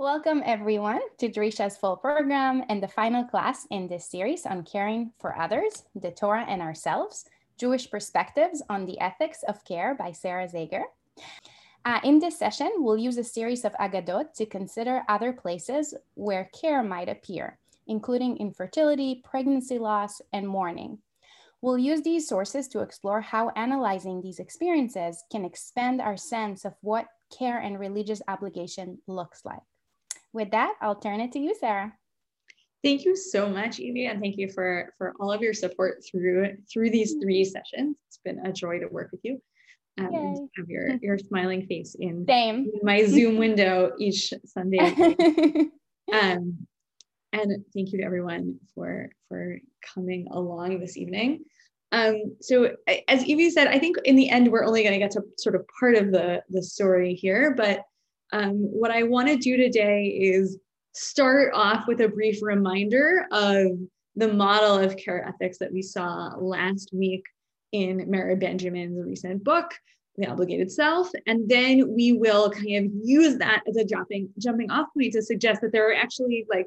Welcome everyone to Drisha's full program and the final class in this series on caring for others, the Torah and ourselves, Jewish perspectives on the ethics of care by Sarah Zager. Uh, in this session, we'll use a series of aggadot to consider other places where care might appear, including infertility, pregnancy loss, and mourning. We'll use these sources to explore how analyzing these experiences can expand our sense of what care and religious obligation looks like. With that, I'll turn it to you, Sarah. Thank you so much, Evie, and thank you for for all of your support through through these three sessions. It's been a joy to work with you. Um, and have your your smiling face in, in my Zoom window each Sunday. um, and thank you to everyone for for coming along this evening. Um, so as Evie said, I think in the end we're only going to get to sort of part of the the story here, but um, what I want to do today is start off with a brief reminder of the model of care ethics that we saw last week in Mara Benjamin's recent book, The Obligated Self. And then we will kind of use that as a jumping, jumping off point to suggest that there are actually like,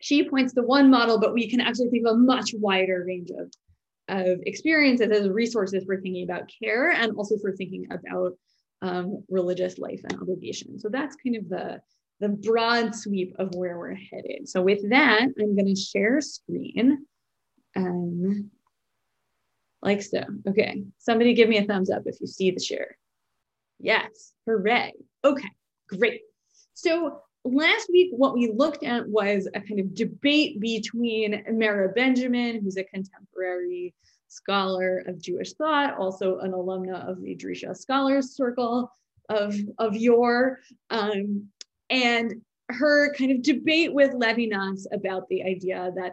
she points to one model, but we can actually think of a much wider range of, of experiences as resources for thinking about care and also for thinking about um, religious life and obligation. So that's kind of the, the broad sweep of where we're headed. So with that, I'm going to share screen. Um, like so. Okay. Somebody give me a thumbs up if you see the share. Yes. Hooray. Okay. Great. So last week, what we looked at was a kind of debate between Mara Benjamin, who's a contemporary scholar of Jewish thought, also an alumna of the Drisha Scholars Circle of, of yore, um, and her kind of debate with Levinas about the idea that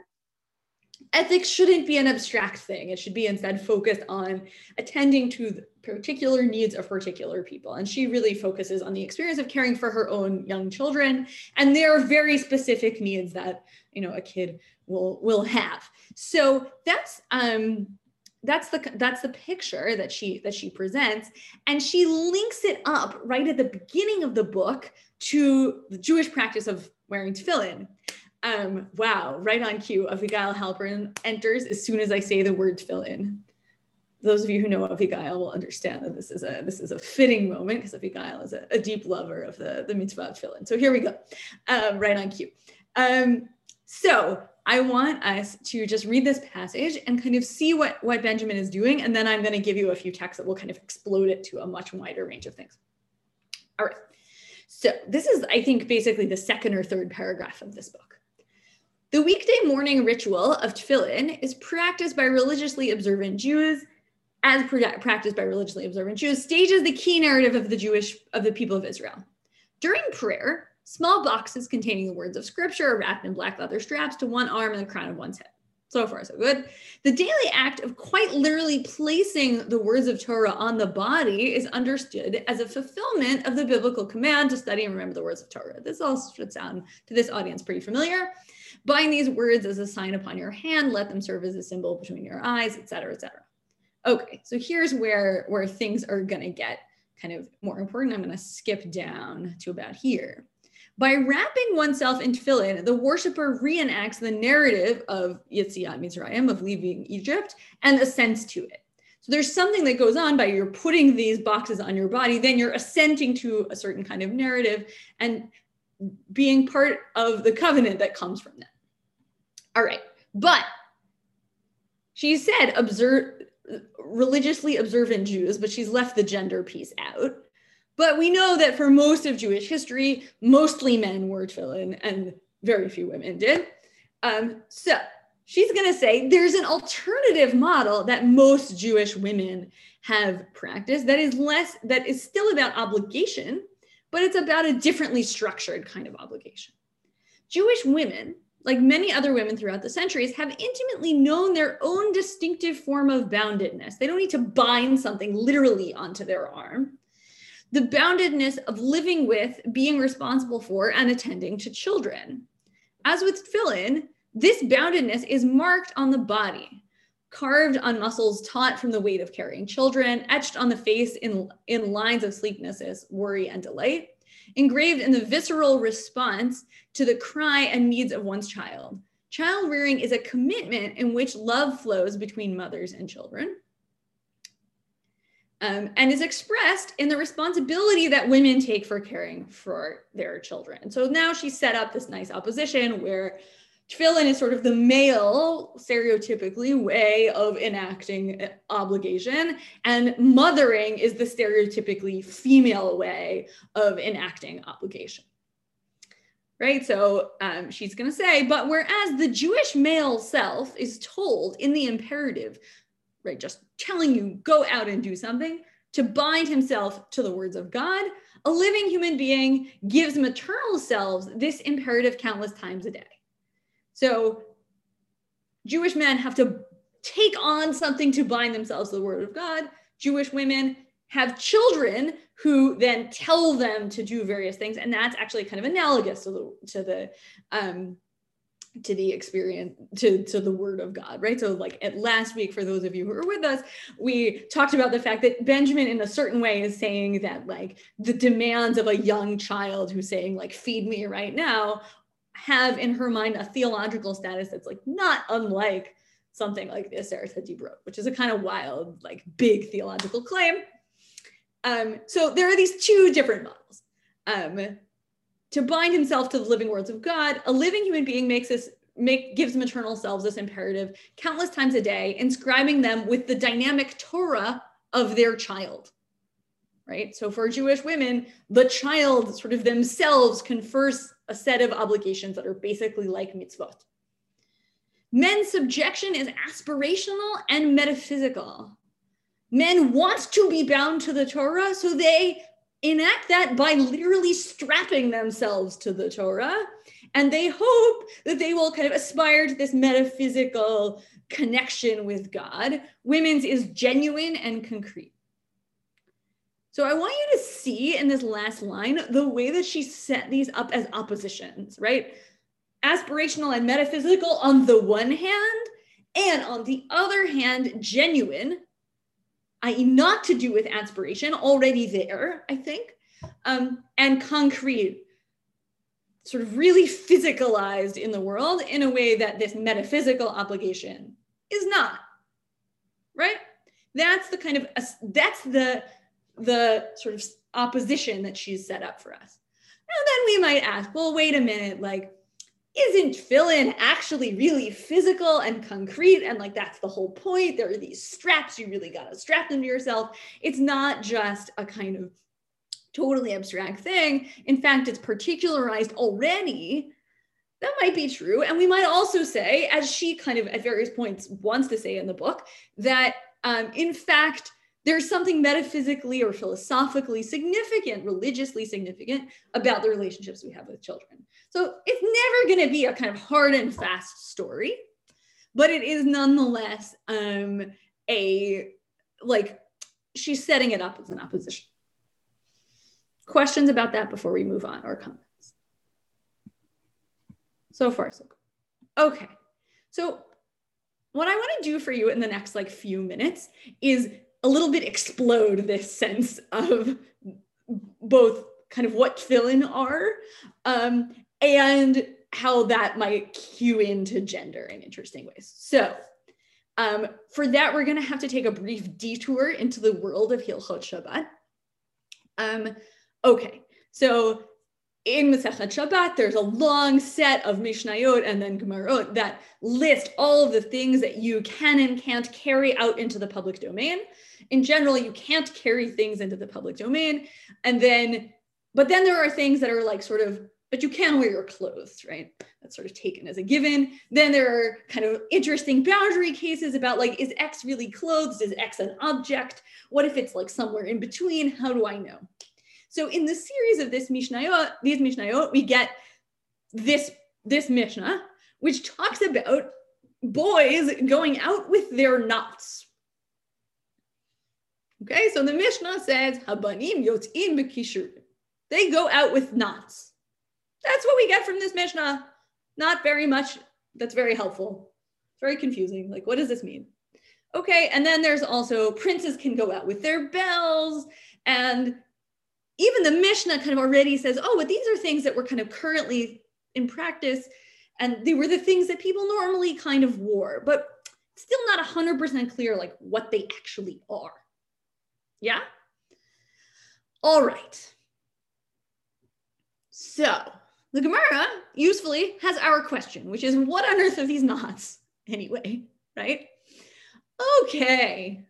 ethics shouldn't be an abstract thing. It should be instead focused on attending to the particular needs of particular people. And she really focuses on the experience of caring for her own young children. And there are very specific needs that, you know, a kid will will have. So that's um that's the that's the picture that she that she presents. And she links it up right at the beginning of the book to the jewish practice of wearing tefillin. Um wow right on cue avigail halpern enters as soon as i say the word tefillin. Those of you who know avigail will understand that this is a this is a fitting moment because avigail is a, a, deep lover of the the mitzvah of tefillin. So here we go. Um, right on cue. Um so I want us to just read this passage and kind of see what, what Benjamin is doing. And then I'm going to give you a few texts that will kind of explode it to a much wider range of things. All right. So this is, I think, basically the second or third paragraph of this book. The weekday morning ritual of tefillin is practiced by religiously observant Jews, as practiced by religiously observant Jews, stages the key narrative of the Jewish of the people of Israel. During prayer, Small boxes containing the words of scripture wrapped in black leather straps to one arm and the crown of one's head. So far, so good. The daily act of quite literally placing the words of Torah on the body is understood as a fulfillment of the biblical command to study and remember the words of Torah. This all should sound to this audience pretty familiar. Bind these words as a sign upon your hand, let them serve as a symbol between your eyes, etc., etc. Okay, so here's where, where things are going to get kind of more important. I'm going to skip down to about here. By wrapping oneself in tefillin, the worshiper reenacts the narrative of Yetziat Mitzrayim, of leaving Egypt, and assents to it. So there's something that goes on by you're putting these boxes on your body, then you're assenting to a certain kind of narrative and being part of the covenant that comes from that. All right, but she said observe religiously observant Jews, but she's left the gender piece out. But we know that for most of Jewish history, mostly men wore tefillin and very few women did. Um, so she's going to say there's an alternative model that most Jewish women have practiced that is less, that is still about obligation, but it's about a differently structured kind of obligation. Jewish women, like many other women throughout the centuries, have intimately known their own distinctive form of boundedness. They don't need to bind something literally onto their arm the boundedness of living with, being responsible for, and attending to children. As with tefillin, this boundedness is marked on the body, carved on muscles taut from the weight of carrying children, etched on the face in, in lines of sleeplessness, worry, and delight. engraved in the visceral response to the cry and needs of one's child. Child rearing is a commitment in which love flows between mothers and children. Um, and is expressed in the responsibility that women take for caring for their children. So now she's set up this nice opposition where tefillin is sort of the male stereotypically way of enacting obligation and mothering is the stereotypically female way of enacting obligation right so um, she's going to say but whereas the jewish male self is told in the imperative right just telling you go out and do something to bind himself to the words of god a living human being gives maternal selves this imperative countless times a day so Jewish men have to take on something to bind themselves to the word of God. Jewish women have children who then tell them to do various things. And that's actually kind of analogous to the, to the, um, to the experience to to the word of god right so like at last week for those of you who are with us we talked about the fact that benjamin in a certain way is saying that like the demands of a young child who's saying like feed me right now have in her mind a theological status that's like not unlike something like the Aseret HaDibrot, which is a kind of wild, like big theological claim. Um, so there are these two different models. Um, to bind himself to the living words of God, a living human being makes this make gives maternal selves this imperative countless times a day, inscribing them with the dynamic Torah of their child right? So for Jewish women, the child sort of themselves confers a set of obligations that are basically like mitzvot. Men's subjection is aspirational and metaphysical. Men want to be bound to the Torah, so they enact that by literally strapping themselves to the Torah. And they hope that they will kind of aspire to this metaphysical connection with God. Women's is genuine and concrete. So I want you to see in this last line the way that she set these up as oppositions, right? Aspirational and metaphysical on the one hand, and on the other hand, genuine, i.e., not to do with aspiration, already there, I think, um, and concrete, sort of really physicalized in the world in a way that this metaphysical obligation is not, right? That's the kind of, that's the the sort of opposition that she's set up for us. And then we might ask, well, wait a minute, like, isn't tefillin actually really physical and concrete? And like, that's the whole point. There are these straps, you really got to strap them to yourself. It's not just a kind of totally abstract thing. In fact, it's particularized already. That might be true. And we might also say, as she kind of at various points wants to say in the book, that um, in fact, there's something metaphysically or philosophically significant, religiously significant about the relationships we have with children. So it's never going to be a kind of hard and fast story, but it is nonetheless um, a like she's setting it up as an opposition. Questions about that before we move on or comments? So far, so good. Okay. So what I want to do for you in the next like few minutes is a little bit explode this sense of both kind of what tefillin are um, and how that might cue into gender in interesting ways. So um, for that, we're going to have to take a brief detour into the world of Hilchot Shabbat. Um, okay, so in Masechet Shabbat, there's a long set of Mishnayot and then Gemarot that list all of the things that you can and can't carry out into the public domain. In general, you can't carry things into the public domain. And then, but then there are things that are like sort of, but you can wear your clothes, right? That's sort of taken as a given. Then there are kind of interesting boundary cases about like, is X really clothes? Is X an object? What if it's like somewhere in between? How do I know? So in the series of this Mishnayot, these Mishnayot, we get this, this Mishnah, which talks about boys going out with their knots. Okay, so the Mishnah says, Habanim b'kishur. They go out with knots. That's what we get from this Mishnah. Not very much. That's very helpful. Very confusing. Like, what does this mean? Okay, and then there's also princes can go out with their bells, and even the Mishnah kind of already says, oh, but these are things that were kind of currently in practice. And they were the things that people normally kind of wore, but still not 100% clear like what they actually are. Yeah? All right. So the Gemara usefully has our question, which is what on earth are these knots anyway, right? Okay.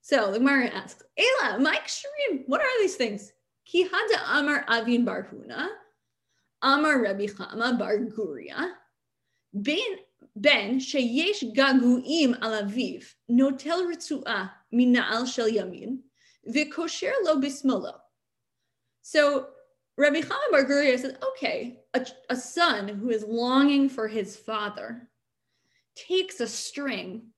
So the Gemara asks, Ela, Mike Shrim, what are these things? Ki hada amar avin barhuna, amar Rabbi Chama bar Guria, ben ben sheyesh gaguim alaviv, notel ritzuah mina'al shel yamin, v'kosher lo bismolo. So Rabbi Chama bar Guria says, okay, a, a son who is longing for his father takes a string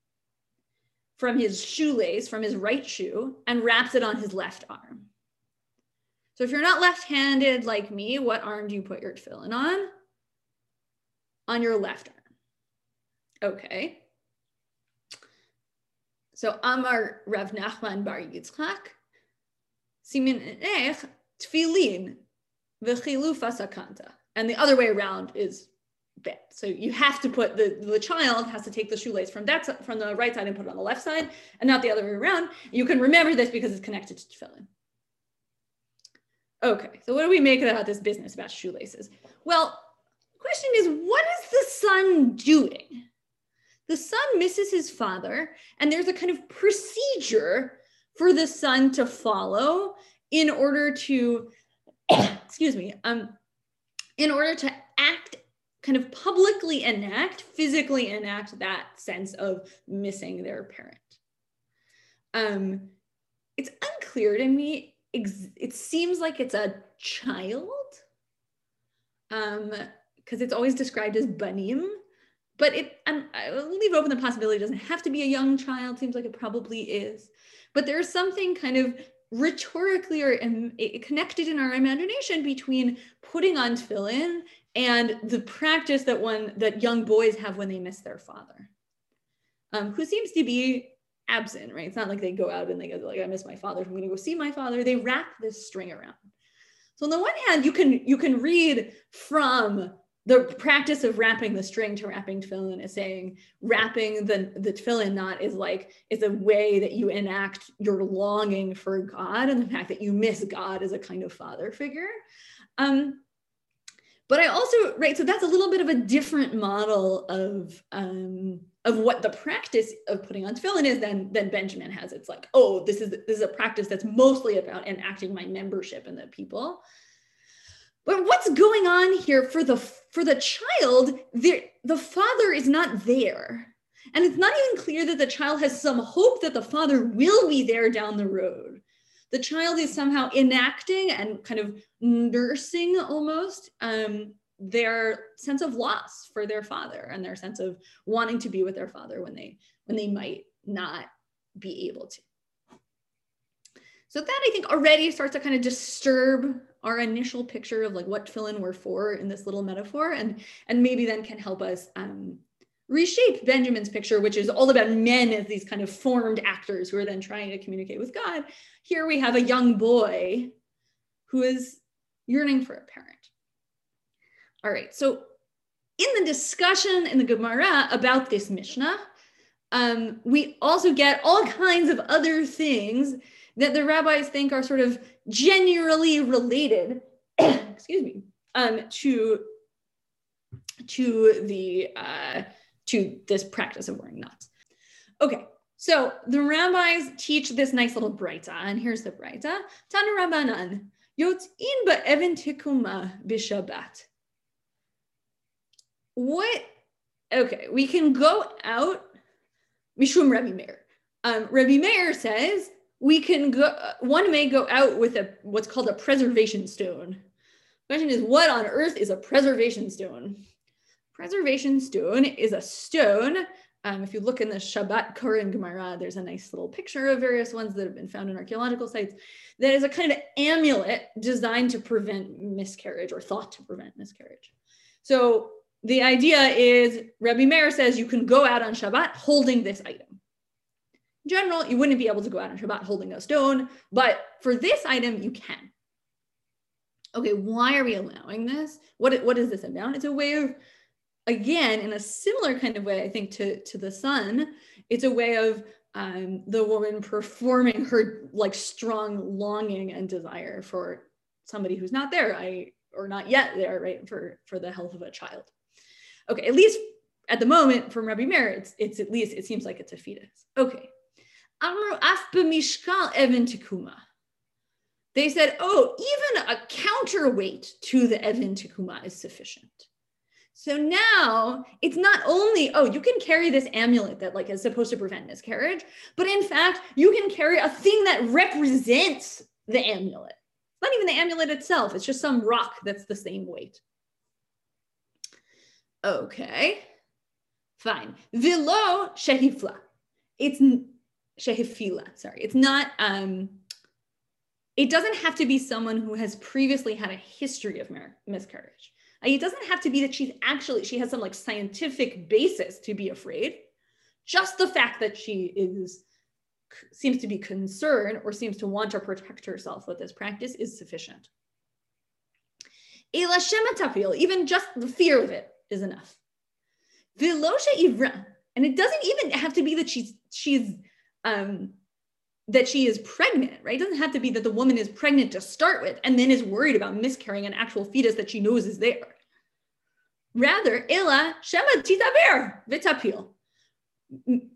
from his shoelace, from his right shoe, and wraps it on his left arm. So if you're not left-handed like me, what arm do you put your tefillin on? On your left arm. Okay. So Amar Rav Nachman Bar Yitzchak, Simin Ech Tfilin V'chilu Fasakanta. And the other way around is bad. So you have to put the, the child has to take the shoelace from that from the right side and put it on the left side and not the other way around. You can remember this because it's connected to tefillin. Okay, so what do we make about this business about shoelaces? Well, question is, what is the son doing? The son misses his father, and there's a kind of procedure for the son to follow in order to, excuse me, um, in order to act kind of publicly enact, physically enact that sense of missing their parent. Um, it's unclear to me it seems like it's a child um because it's always described as banim but it I'm, i'll leave open the possibility it doesn't have to be a young child seems like it probably is. But there's something kind of rhetorically or um, connected in our imagination between putting on tefillin and the practice that one that young boys have when they miss their father. Um, who seems to be absent, right? It's not like they go out and they go like, I miss my father. I'm going to go see my father. They wrap this string around. So on the one hand, you can you can read from the practice of wrapping the string to wrapping tefillin is saying wrapping the, the tefillin knot is like is a way that you enact your longing for God and the fact that you miss God as a kind of father figure. Um, but I also, right, so that's a little bit of a different model of um, of what the practice of putting on tefillin is then than Benjamin has. It's like, oh, this is this is a practice that's mostly about enacting my membership in the people. But what's going on here for the for the child? The the father is not there, and it's not even clear that the child has some hope that the father will be there down the road. The child is somehow enacting and kind of nursing almost um, their sense of loss for their father and their sense of wanting to be with their father when they when they might not be able to. So that i think already starts to kind of disturb our initial picture of like what tefillin were for in this little metaphor and and maybe then can help us um, reshape benjamin's picture which is all about men as these kind of formed actors who are then trying to communicate with god. Here we have a young boy who is yearning for a parent all right, so in the discussion in the Gemara about this Mishnah, um, we also get all kinds of other things that the rabbis think are sort of generally related, excuse me, um, to to the uh, to this practice of wearing knots. Okay, so the rabbis teach this nice little brayta, and here's the brayta: Tana Rabbanan yotzin ba'evin tikuma b'Shabbat what okay we can go out mishum Rebbe Meir. Um, Rebbe Meir says we can go one may go out with a what's called a preservation stone question is what on earth is a preservation stone preservation stone is a stone um, if you look in the Shabbat Koren Gemara, there's a nice little picture of various ones that have been found in archaeological sites. That is a kind of amulet designed to prevent miscarriage or thought to prevent miscarriage. So the idea is Rabbi Meir says you can go out on Shabbat holding this item. In general, you wouldn't be able to go out on Shabbat holding a stone, but for this item, you can. okay, why are we allowing this? What, what is this about? It's a way of, again, in a similar kind of way, I think, to, to the son, it's a way of um, the woman performing her like strong longing and desire for somebody who's not there, I or not yet there, right, for, for the health of a child. Okay, at least at the moment from Rabbi Meir, it's, it's at least, it seems like it's a fetus. Okay. Amru af b'mishkal even tikuma they said, oh, even a counterweight to the Evin Tikuma is sufficient. So now it's not only, oh, you can carry this amulet that like is supposed to prevent miscarriage, but in fact, you can carry a thing that represents the amulet. It's not even the amulet itself, it's just some rock that's the same weight. Okay, fine. Vilo shehifla. It's shehifila, sorry. It's not um it doesn't have to be someone who has previously had a history of miscarriage. It doesn't have to be that she's actually, she has some like scientific basis to be afraid. Just the fact that she is, seems to be concerned or seems to want to protect herself with this practice is sufficient. Even just the fear of it is enough. And it doesn't even have to be that she's, she's, um, that she is pregnant, right? It doesn't have to be that the woman is pregnant to start with and then is worried about miscarrying an actual fetus that she knows is there. Rather, illa shema titaber vitapil.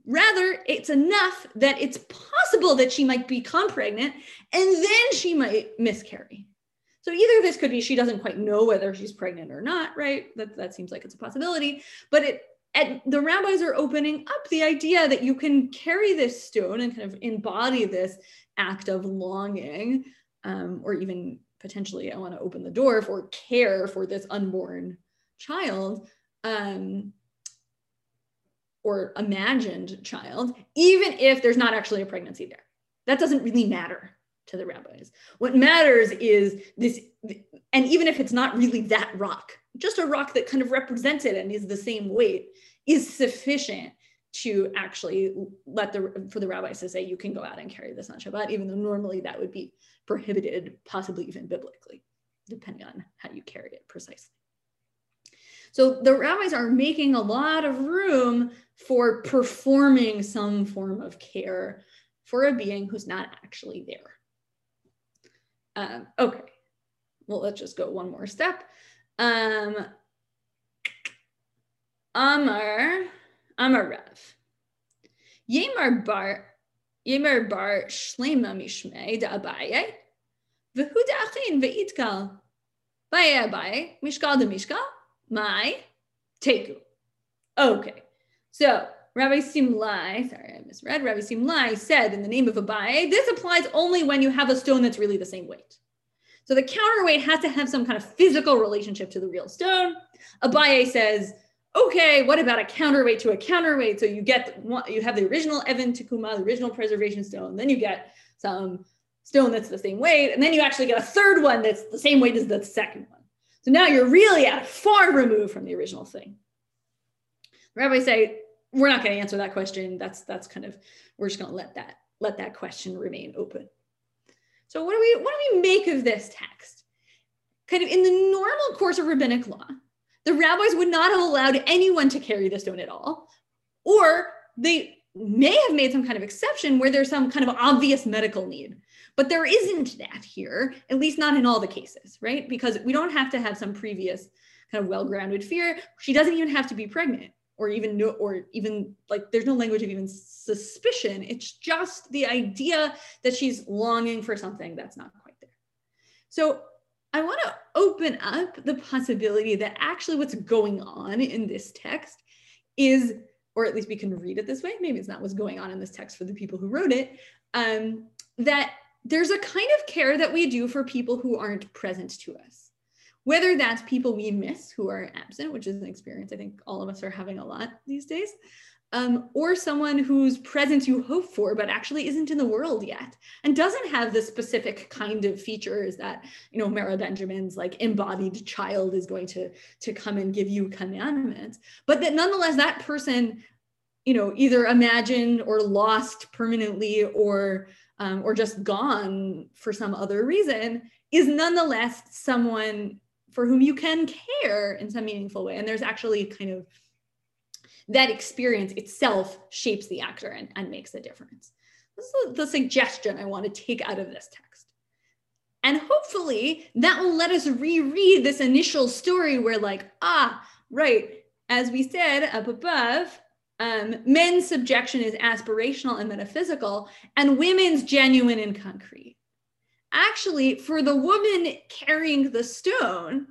Rather, it's enough that it's possible that she might become pregnant and then she might miscarry. So either this could be she doesn't quite know whether she's pregnant or not, right? That, that seems like it's a possibility. But it and the rabbis are opening up the idea that you can carry this stone and kind of embody this act of longing, um, or even potentially, I want to open the door for care for this unborn child, um, or imagined child, even if there's not actually a pregnancy there. That doesn't really matter to the rabbis. What matters is this, and even if it's not really that rock, just a rock that kind of represents it and is the same weight is sufficient to actually let the for the rabbis to say you can go out and carry this on Shabbat, even though normally that would be prohibited, possibly even biblically, depending on how you carry it precisely. So the rabbis are making a lot of room for performing some form of care for a being who's not actually there. Um, okay, well, let's just go one more step. Um, Amar, Amar Rav. Yemar bar, Yemar bar shlema mishmei da abaye, v'hu da achin v'itkal. Baye abaye, mishkal da mishkal, mai, teku. Okay, so Rabbi Simlai, sorry, I misread. Rabbi Simlai said in the name of Abaye, this applies only when you have a stone that's really the same weight. So the counterweight has to have some kind of physical relationship to the real stone. Abaye says, okay, what about a counterweight to a counterweight? So you get you have the original Evan Tikuma, the original preservation stone, then you get some stone that's the same weight, and then you actually get a third one that's the same weight as the second one. So now you're really at far removed from the original thing. The rabbis say, we're not going to answer that question. That's that's kind of we're just going to let that let that question remain open. So what do we what do we make of this text? Kind of in the normal course of rabbinic law, the rabbis would not have allowed anyone to carry the stone at all, or they may have made some kind of exception where there's some kind of obvious medical need. But there isn't that here, at least not in all the cases, right? Because we don't have to have some previous kind of well-grounded fear. She doesn't even have to be pregnant or even no, or even like there's no language of even suspicion. It's just the idea that she's longing for something that's not quite there. So I want to open up the possibility that actually what's going on in this text is, or at least we can read it this way. Maybe it's not what's going on in this text for the people who wrote it. Um, that there's a kind of care that we do for people who aren't present to us whether that's people we miss who are absent, which is an experience I think all of us are having a lot these days, um, or someone whose presence you hope for but actually isn't in the world yet and doesn't have the specific kind of features that you know Mara Benjamin's like embodied child is going to to come and give you commandments, but that nonetheless that person you know, either imagined or lost permanently or um, or just gone for some other reason, is nonetheless someone for whom you can care in some meaningful way. And there's actually kind of that experience itself shapes the actor and, and makes a difference. This is the suggestion I want to take out of this text. And hopefully that will let us reread this initial story where, like, ah, right, as we said up above, um, men's subjection is aspirational and metaphysical, and women's genuine and concrete. Actually, for the woman carrying the stone,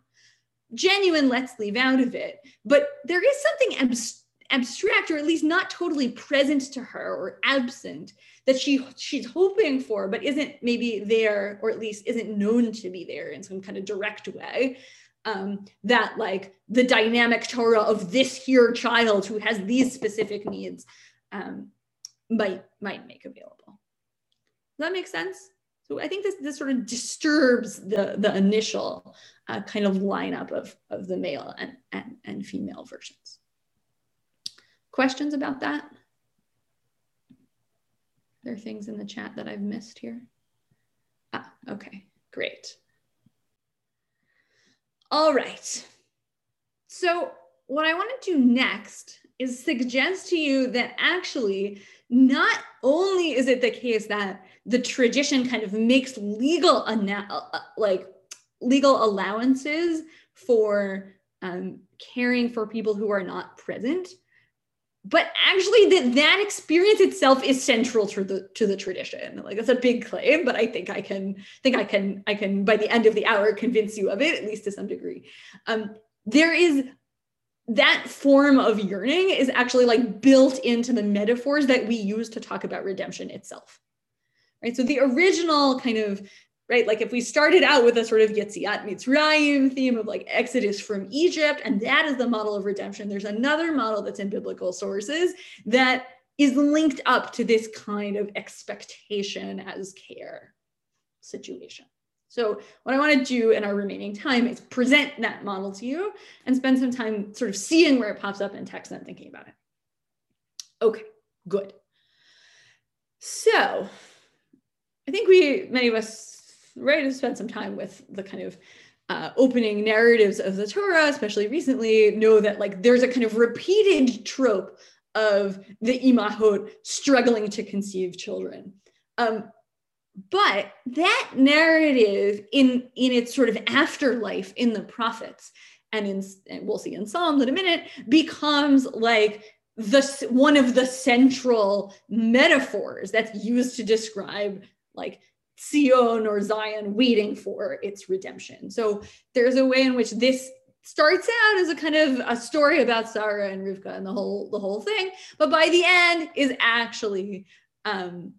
genuine, let's leave out of it. But there is something abstract abstract or at least not totally present to her or absent that she she's hoping for but isn't maybe there or at least isn't known to be there in some kind of direct way um, that like the dynamic Torah of this here child who has these specific needs um, might might make available. Does that make sense? So I think this this sort of disturbs the the initial uh, kind of lineup of of the male and and, and female versions. Questions about that? Are there things in the chat that I've missed here? Ah, okay, great. All right. So what I want to do next is suggest to you that actually not only is it the case that the tradition kind of makes legal uh, like legal allowances for um, caring for people who are not present but actually that that experience itself is central to the to the tradition. Like that's a big claim but i think i can think i can i can by the end of the hour convince you of it at least to some degree. Um, there is that form of yearning is actually like built into the metaphors that we use to talk about redemption itself right so the original kind of right? Like if we started out with a sort of Yetziat Mitzrayim theme of like Exodus from Egypt, and that is the model of redemption, there's another model that's in biblical sources that is linked up to this kind of expectation as care situation. So what I want to do in our remaining time is present that model to you and spend some time sort of seeing where it pops up in text and thinking about it. Okay, good. So I think we, many of us right to spend some time with the kind of uh, opening narratives of the Torah, especially recently, know that like there's a kind of repeated trope of the imahot struggling to conceive children. Um, but that narrative in in its sort of afterlife in the prophets and in and we'll see in Psalms in a minute becomes like the one of the central metaphors that's used to describe like Zion or Zion waiting for its redemption. So there's a way in which this starts out as a kind of a story about Sarah and Rivka and the whole the whole thing, but by the end is actually um,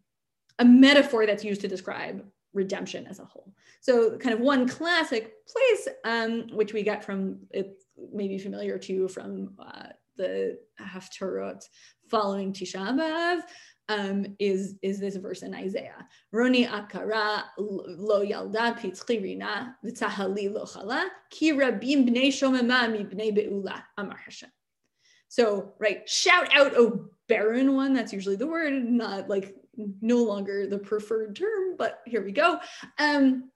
a metaphor that's used to describe redemption as a whole. So kind of one classic place, um, which we get from it may be familiar to you from uh, the Haftarot following Tisha B'Av, um, is, is this verse in Isaiah. Roni akara lo yalda pitzchi rina v'tzahali lo chala ki rabim bnei shomema mi bnei be'ula amar Hashem. So, right, shout out, O barren one. That's usually the word, not like no longer the preferred term, but here we go. Um,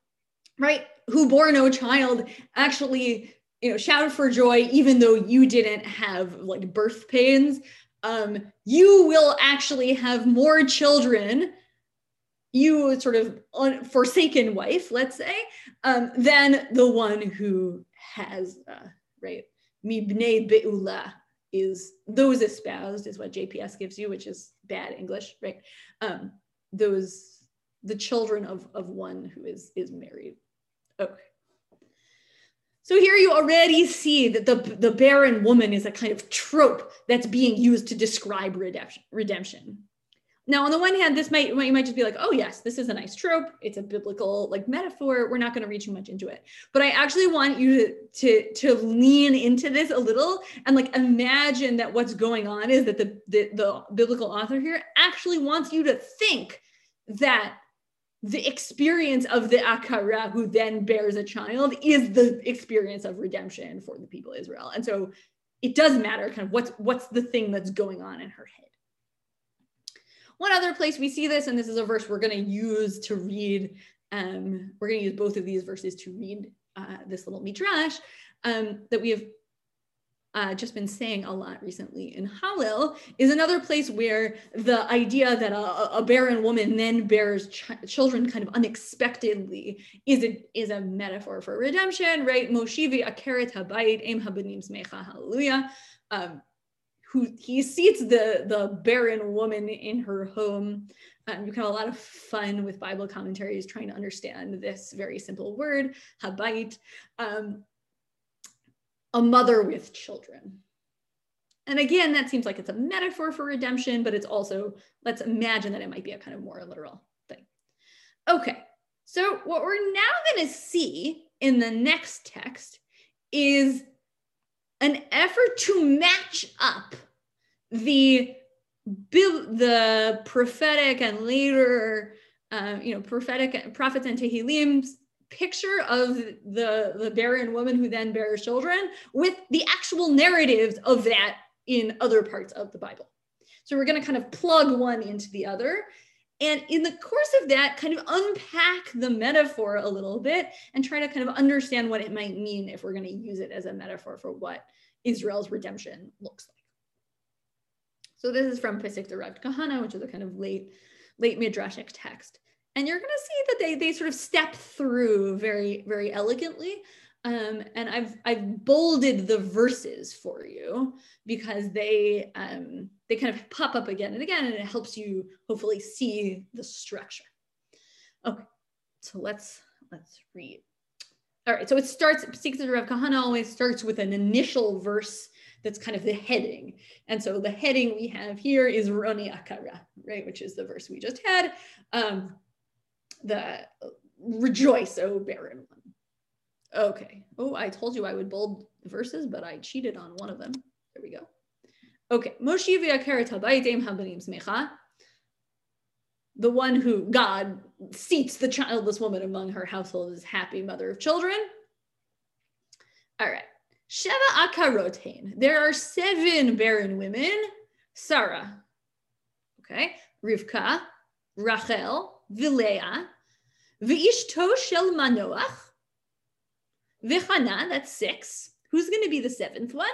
right, who bore no child actually, you know, shout for joy, even though you didn't have like birth pains um, you will actually have more children you sort of un- forsaken wife let's say um, than the one who has uh, right mibne beula is those espoused is what jps gives you which is bad english right um, those the children of of one who is is married okay so here you already see that the, the barren woman is a kind of trope that's being used to describe redemption. redemption. Now, on the one hand, this might you might just be like, oh yes, this is a nice trope. It's a biblical like metaphor. We're not going to read too much into it. But I actually want you to, to lean into this a little and like imagine that what's going on is that the, the, the biblical author here actually wants you to think that the experience of the Akara who then bears a child is the experience of redemption for the people of Israel. And so it does matter kind of what's what's the thing that's going on in her head. One other place we see this, and this is a verse we're going to use to read. Um, we're going to use both of these verses to read uh, this little midrash um, that we have uh, just been saying a lot recently in Hallel is another place where the idea that a, a barren woman then bears ch children kind of unexpectedly is a, is a metaphor for redemption, right? Moshivi akeret habayit em habanim smecha hallelujah. Who he seats the the barren woman in her home. Um, you can have a lot of fun with Bible commentaries trying to understand this very simple word, habayit. Um, a mother with children. And again, that seems like it's a metaphor for redemption, but it's also, let's imagine that it might be a kind of more literal thing. Okay, so what we're now going to see in the next text is an effort to match up the the prophetic and later, uh, you know, prophetic prophets and Tehillim's picture of the, the barren woman who then bears children with the actual narratives of that in other parts of the Bible. So we're going to kind of plug one into the other. And in the course of that, kind of unpack the metaphor a little bit and try to kind of understand what it might mean if we're going to use it as a metaphor for what Israel's redemption looks like. So this is from Pesikta deRav Kahana, which is a kind of late, late midrashic text and you're going to see that they they sort of step through very very elegantly um, and I've I've bolded the verses for you because they um, they kind of pop up again and again, and it helps you hopefully see the structure. Okay, so let's let's read. All right, so it starts. Sikh Rav Kahana always starts with an initial verse that's kind of the heading, and so the heading we have here is Roni Akara, right, which is the verse we just had. Um, the rejoice, O barren one. Okay. Oh, I told you I would bold verses, but I cheated on one of them. There we go. Okay. Moshe Habanim The one who God seats the childless woman among her household as happy mother of children. All right. Sheva akarotain. There are seven barren women. Sarah. Okay. Rivka, Rachel, Vilea, V'ishto shel Manoach, V'chana, that's six. Who's going to be the seventh one?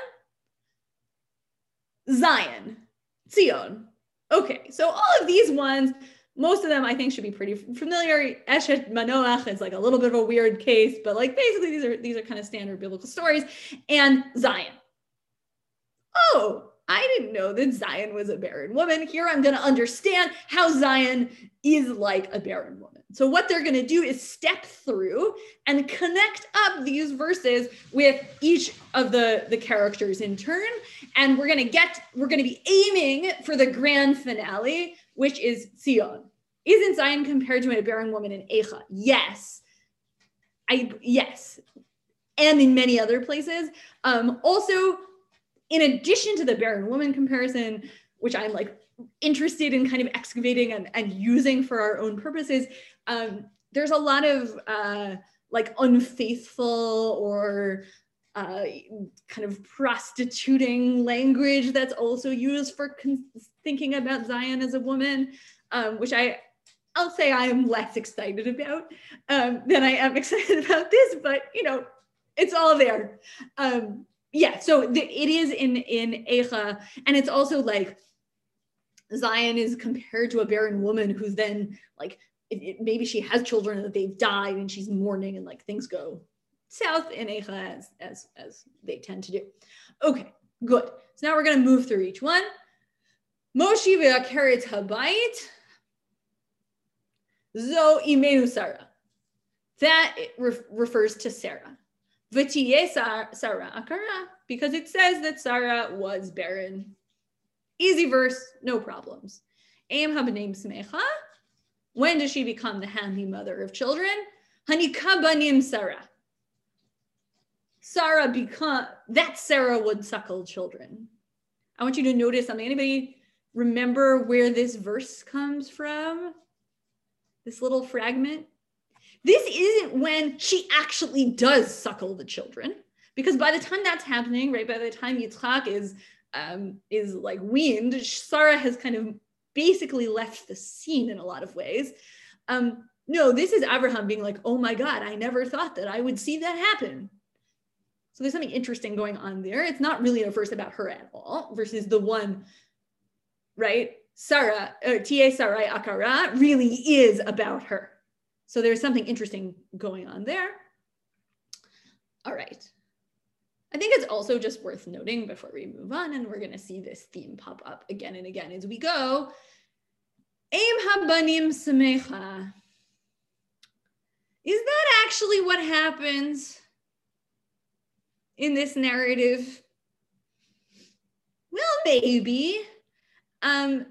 Zion, Zion. Okay, so all of these ones, most of them I think should be pretty familiar. Eshet Manoach is like a little bit of a weird case, but like basically these are these are kind of standard biblical stories. And Zion. Oh, I didn't know that Zion was a barren woman. Here I'm going to understand how Zion is like a barren woman. So, what they're going to do is step through and connect up these verses with each of the, the characters in turn. And we're going to get, we're going to be aiming for the grand finale, which is Zion. Isn't Zion compared to a barren woman in Eicha? Yes. I, yes. And in many other places. Um, also, in addition to the barren woman comparison, which I'm like interested in kind of excavating and, and using for our own purposes, um, there's a lot of uh, like unfaithful or uh, kind of prostituting language that's also used for thinking about Zion as a woman, um, which I I'll say I am less excited about um, than I am excited about this, but you know, it's all there. Um, yeah so the, it is in in Eicha, and it's also like Zion is compared to a barren woman who's then like it, it, maybe she has children that they've died and she's mourning and like things go south in Eicha as as as they tend to do. Okay, good. So now we're gonna move through each one. Moshi ve'akeret habayit zo imenu Sarah. That re- refers to Sarah. V'tiye Sarah akara, because it says that Sarah was barren. Easy verse, no problems. Aim habanim smecha. When does she become the happy mother of children? Hanikabanim Sarah. Sarah become that Sarah would suckle children. I want you to notice something. Anybody remember where this verse comes from? This little fragment? This isn't when she actually does suckle the children, Because by the time that's happening, right, by the time Yitzchak is um, is like weaned, Sarah has kind of basically left the scene in a lot of ways. Um, no, this is Abraham being like, oh my God, I never thought that I would see that happen. So there's something interesting going on there. It's not really a verse about her at all, versus the one, right? Sarah, uh, T.A. Sarai Akara really is about her. So there's something interesting going on there. All right. I think it's also just worth noting before we move on, and we're going to see this theme pop up again and again as we go. Aim habanim semecha. Is that actually what happens in this narrative? Well, maybe. Um,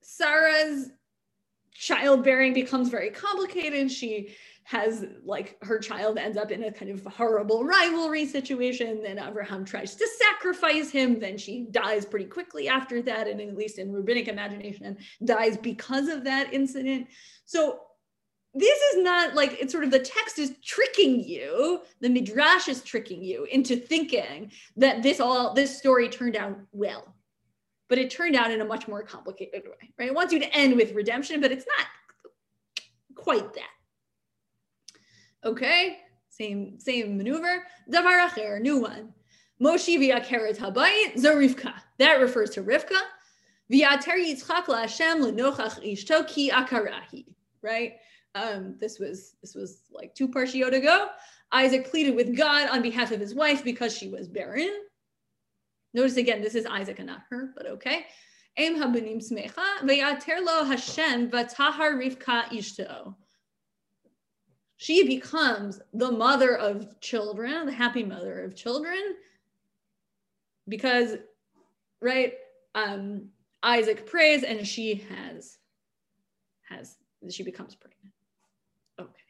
Sarah's childbearing becomes very complicated. She has like her child ends up in a kind of horrible rivalry situation. Then Abraham tries to sacrifice him. Then she dies pretty quickly after that, and at least in rabbinic imagination, dies because of that incident. So this is not like it's sort of the text is tricking you the midrash is tricking you into thinking that this all this story turned out well but it turned out in a much more complicated way right it wants you to end with redemption but it's not quite that Okay, same same maneuver. Davar acher, new one. Moshi v'yakeret habayit zo That refers to Rivka. Via V'yater Yitzchak la'Hashem l'nochach ishto ki akarahi. Right. Um, this was this was like two parshiot ago. Isaac pleaded with God on behalf of his wife because she was barren. Notice again, this is Isaac and not her, but okay. Em habanim smecha lo Hashem v'tahar Rivka ishto she becomes the mother of children, the happy mother of children, because, right, um, Isaac prays and she has, has, she becomes pregnant. Okay.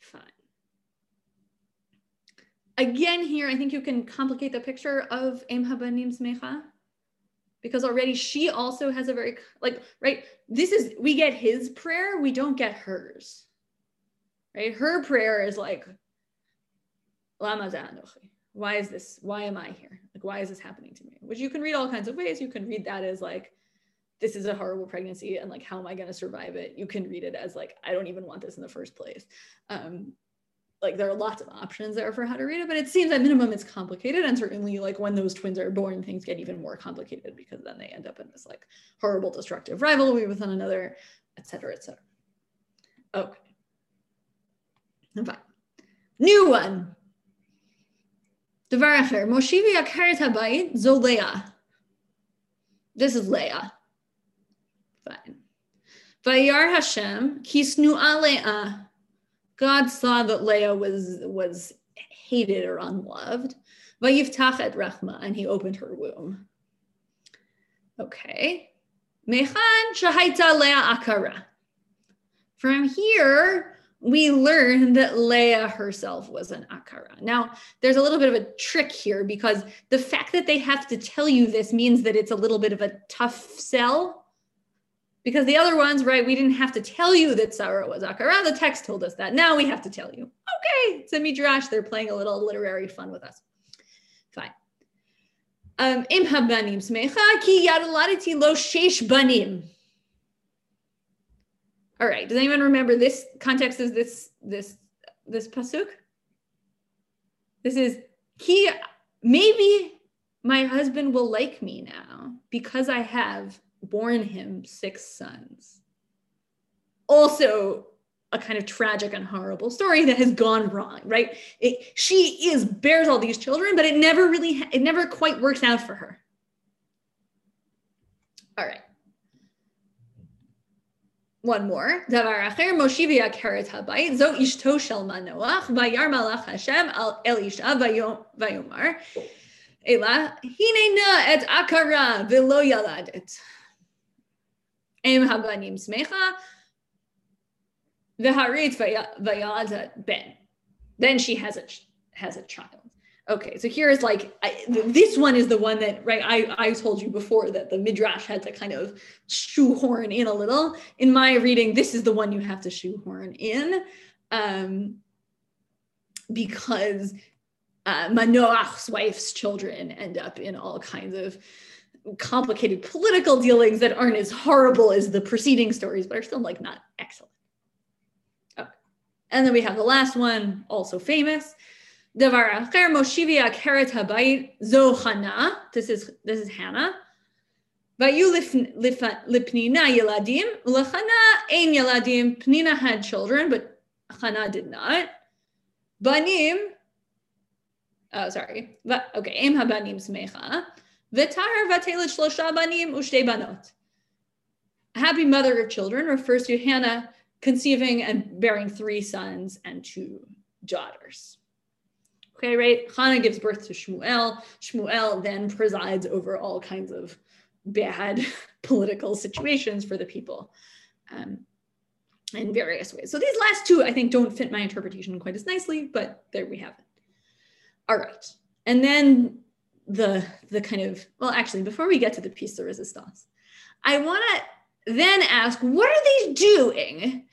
Fine. Again, here, I think you can complicate the picture of Em Habanim Smecha because already she also has a very, like, right, this is, we get his prayer, we don't get hers right? Her prayer is like, why is this? Why am I here? Like, why is this happening to me? Which you can read all kinds of ways. You can read that as like, this is a horrible pregnancy and like, how am I going to survive it? You can read it as like, I don't even want this in the first place. Um, like there are lots of options there for how to read it, but it seems at minimum it's complicated. And certainly like when those twins are born, things get even more complicated because then they end up in this like horrible destructive rivalry with one another, et cetera, et cetera. Okay. Fine. New one. Devar Acher, Moshivi Akharet Habayit, Zo This is Leah. Fine. Vayar Hashem, Kisnu Aleah. God saw that Leah was, was hated or unloved. Vayiftach et Rachma, and he opened her womb. Okay. Mechan shahaita Leah akara. From here, we learn that Leah herself was an Akara. Now, there's a little bit of a trick here because the fact that they have to tell you this means that it's a little bit of a tough sell. Because the other ones, right, we didn't have to tell you that Sarah was Akara. The text told us that. Now we have to tell you. Okay, it's a midrash. They're playing a little literary fun with us. Fine. Um, Im habanim smecha ki yadaladiti lo shesh banim. All right. Does anyone remember this context Is this this this pasuk? This is he maybe my husband will like me now because I have born him six sons. Also a kind of tragic and horrible story that has gone wrong, right? It, she is bears all these children, but it never really it never quite works out for her. All right. One more. דבר אחר, מושיב יעקר את הבית, זו אשתו של מנוח, וירא מלאך השם אל אישה ויאמר, אלא הנה נא את עקרה ולא ילדת. Im Haganim Smecha, Viharit Vayadat Ben. Then she has a has a child. Okay, so here is like I, this one is the one that right I I told you before that the midrash had to kind of shoehorn in a little. In my reading, this is the one you have to shoehorn in, um, because uh, Manoach's wife's children end up in all kinds of complicated political dealings that aren't as horrible as the preceding stories, but are still like not excellent. Okay. And then we have the last one, also famous. Davar acher keret habayit zo Hannah. This is this is Hannah. Vayu lipnina yeladim. Lachana ein yeladim. Pnina had children, but Hannah did not. Banim. Oh, sorry. Okay, em habanim smecha. Happy mother of children refers to Hannah conceiving and bearing three sons and two daughters. Okay, right? Hannah gives birth to Shmuel. Shmuel then presides over all kinds of bad political situations for the people um, in various ways. So these last two, I think, don't fit my interpretation quite as nicely, but there we have it. All right. And then the the kind of well actually before we get to the piece de resistance i want to then ask what are they doing?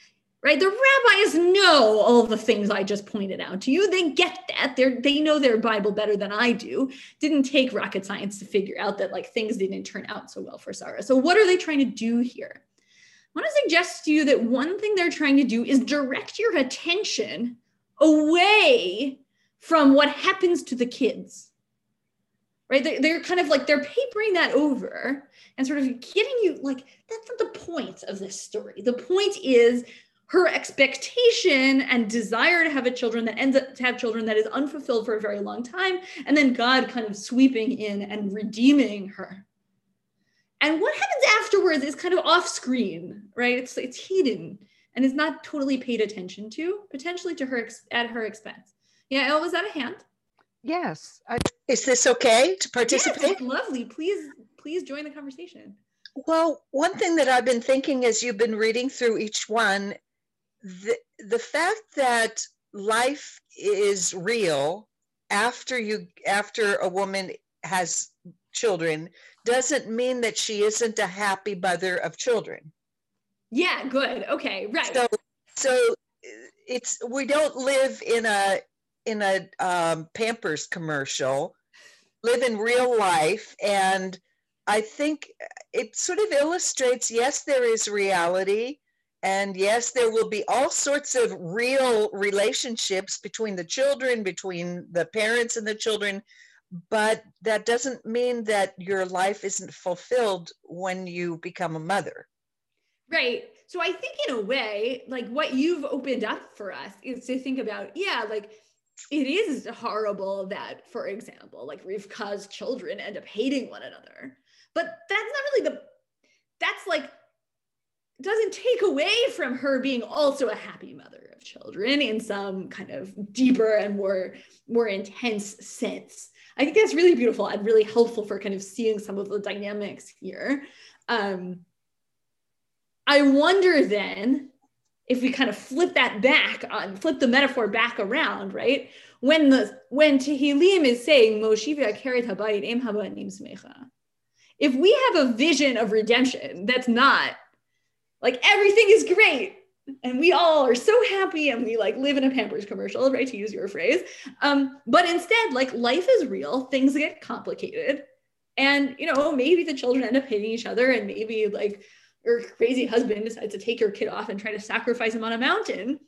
Right? The rabbis know all the things i just pointed out to you. They get that. They they know their bible better than i do. Didn't take rocket science to figure out that like things didn't turn out so well for sarah. So what are they trying to do here? I want to suggest to you that one thing they're trying to do is direct your attention away from what happens to the kids right? They, they're kind of like they're papering that over and sort of getting you like that's not the point of this story. The point is her expectation and desire to have a children that ends up to have children that is unfulfilled for a very long time, and then God kind of sweeping in and redeeming her. And what happens afterwards is kind of off screen, right? It's it's hidden and is not totally paid attention to, potentially to her at her expense. Yeah, Elle, was that a hand? Yes. I, is this okay to participate? Yes, lovely. Please, please join the conversation. Well, one thing that I've been thinking as you've been reading through each one, the, the fact that life is real after you after a woman has children doesn't mean that she isn't a happy mother of children. Yeah, good. Okay, right. So so it's we don't live in a in a um, Pampers commercial, live in real life, and I think it sort of illustrates. Yes, there is reality, and yes, there will be all sorts of real relationships between the children, between the parents and the children, but that doesn't mean that your life isn't fulfilled when you become a mother. Right. So I think in a way, like what you've opened up for us is to think about, yeah, like it is horrible that, for example, like Rivka's children end up hating one another. But that's not really the, that's like, doesn't take away from her being also a happy mother of children in some kind of deeper and more, more intense sense. I think that's really beautiful and really helpful for kind of seeing some of the dynamics here. Um, I wonder then if we kind of flip that back on flip the metaphor back around, right? When the when Tehillim is saying Moshiva Keret Habayit Habanim Smecha, if we have a vision of redemption that's not like everything is great and we all are so happy and we like live in a Pampers commercial, right? To use your phrase. Um, but instead, like life is real, things get complicated. And you know, maybe the children end up hitting each other, and maybe like your crazy husband decides to take your kid off and try to sacrifice him on a mountain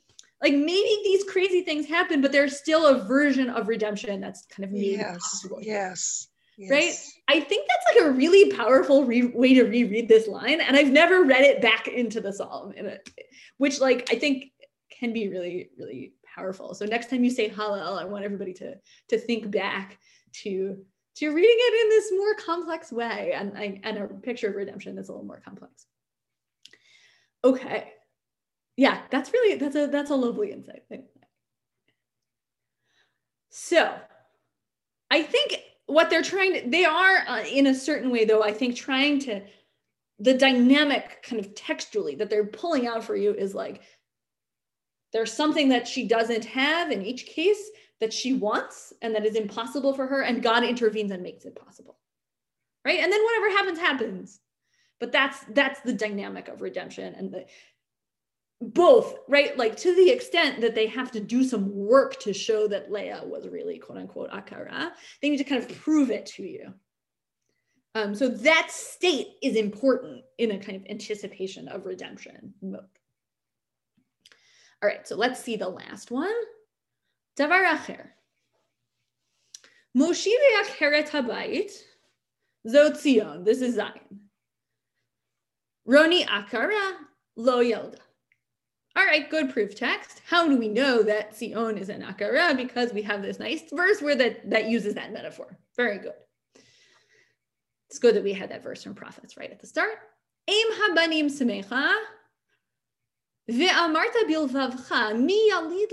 like maybe these crazy things happen but there's still a version of redemption that's kind of made yes, possible. yes, yes. Right i think that's like a really powerful re- way to reread this line and i've never read it back into the psalm in it which like i think can be really really powerful. So next time you say hallel i want everybody to to think back to to reading it in this more complex way and, and a picture of redemption that's a little more complex okay. Yeah that's really that's a that's a lovely insight. So i think what they're trying to they are uh, in a certain way though i think trying to the dynamic kind of textually that they're pulling out for you is like there's something that she doesn't have in each case that she wants and that is impossible for her and god intervenes and makes it possible. Right? And then whatever happens happens but that's that's the dynamic of redemption and the both, right? Like to the extent that they have to do some work to show that Leah was really quote unquote Akara, they need to kind of prove it to you. Um, so that state is important in a kind of anticipation of redemption mode. All right, so let's see the last one. Davar acher. Akeret habayit. Zot Zion. This is Zion. Roni akara lo yelda. All right, good proof text. How do we know that Sion is an akara? Because we have this nice verse where that, that uses that metaphor. Very good. It's good that we had that verse from prophets right at the start. Aim habanim semecha ve'amarta bilvavcha mi yalid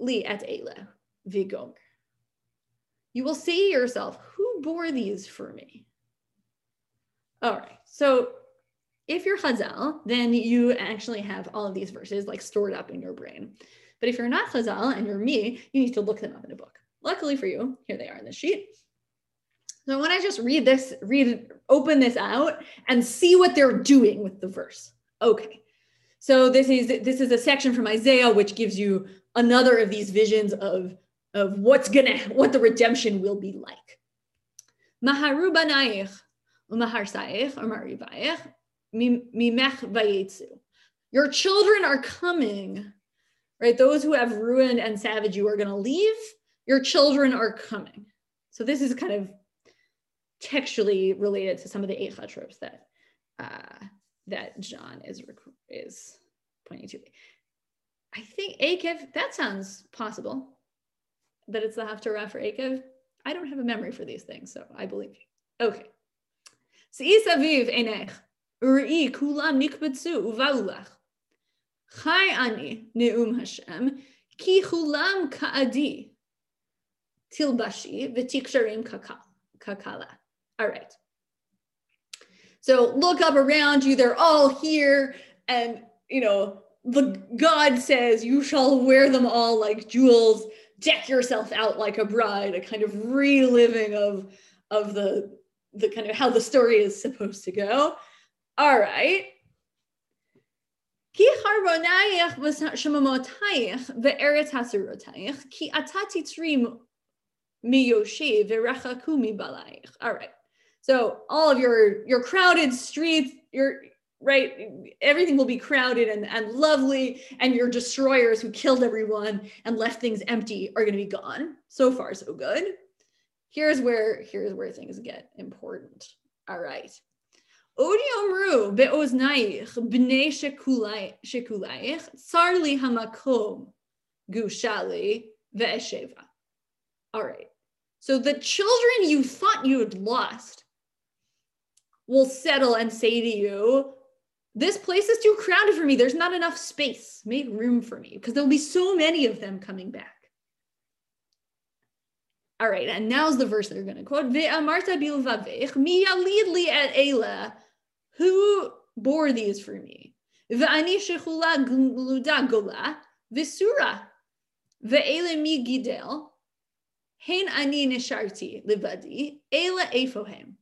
li, et ele vigomer. You will say to yourself, who bore these for me? All right, so if you're Chazal, then you actually have all of these verses like stored up in your brain. But if you're not Chazal and you're me, you need to look them up in a book. Luckily for you, here they are in the sheet. So I want to just read this, read, open this out and see what they're doing with the verse. Okay. So this is this is a section from Isaiah which gives you another of these visions of of what's gonna what the redemption will be like. Maharu banayich umahar saich or maribayich your children are coming, right? Those who have ruined and savaged you are going to leave. Your children are coming. So this is kind of textually related to some of the Eicha tropes that uh, that John is is pointing to. I think Ekev, that sounds possible. That it's the Haftarah for Ekev. I don't have a memory for these things, so I believe you. Okay. Se'is aviv enech. Uri kulam nikbetsu uvaulach. Chai ani neum Hashem ki kulam kaadi tilbashi v'tiksharim kakala. All right. So look up around you. They're all here. And, you know, the God says, you shall wear them all like jewels, deck yourself out like a bride, a kind of reliving of, of the, the kind of how the story is supposed to go. All right. All right. So all of your your crowded streets, your right, everything will be crowded and, and lovely, and your destroyers who killed everyone and left things empty are going to be gone. So far, so good. Here's where here's where things get important. All right. עוד יאמרו באוזנייך בני שכולייך, צר לי המקום גושה לי ואשבה. All right. So the children you thought you had lost will settle and say to you, this place is too crowded for me. There's not enough space. Make room for me because there'll be so many of them coming back. All right, and now's the verse they're going to quote. Ve'amarta bilvavech mi yalid li et ela who bore these for me? V'ani shechula gluda gola v'sura ve'ele mi gidel hein ani nisharti livadi ela efohem.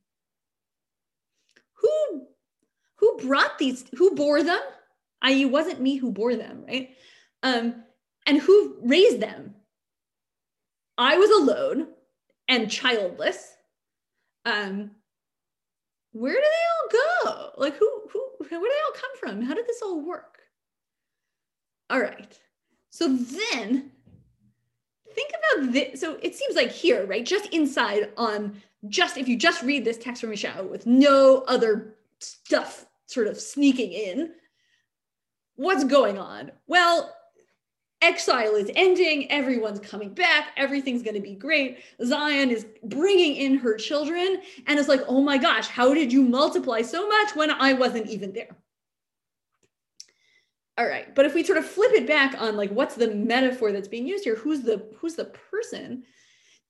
Who who brought these? Who bore them? I.e., wasn't me who bore them, right? Um, and who raised them? I was alone and childless. Um, where do they all go? Like who who where do they all come from? How did this all work? All right. So then think about this. So it seems like here, right? Just inside on just if you just read this text from Michelle with no other stuff sort of sneaking in, what's going on? Well, exile is ending, everyone's coming back, everything's going to be great. Zion is bringing in her children, and it's like, oh my gosh, how did you multiply so much when I wasn't even there? All right, but if we sort of flip it back on like what's the metaphor that's being used here, who's the who's the person?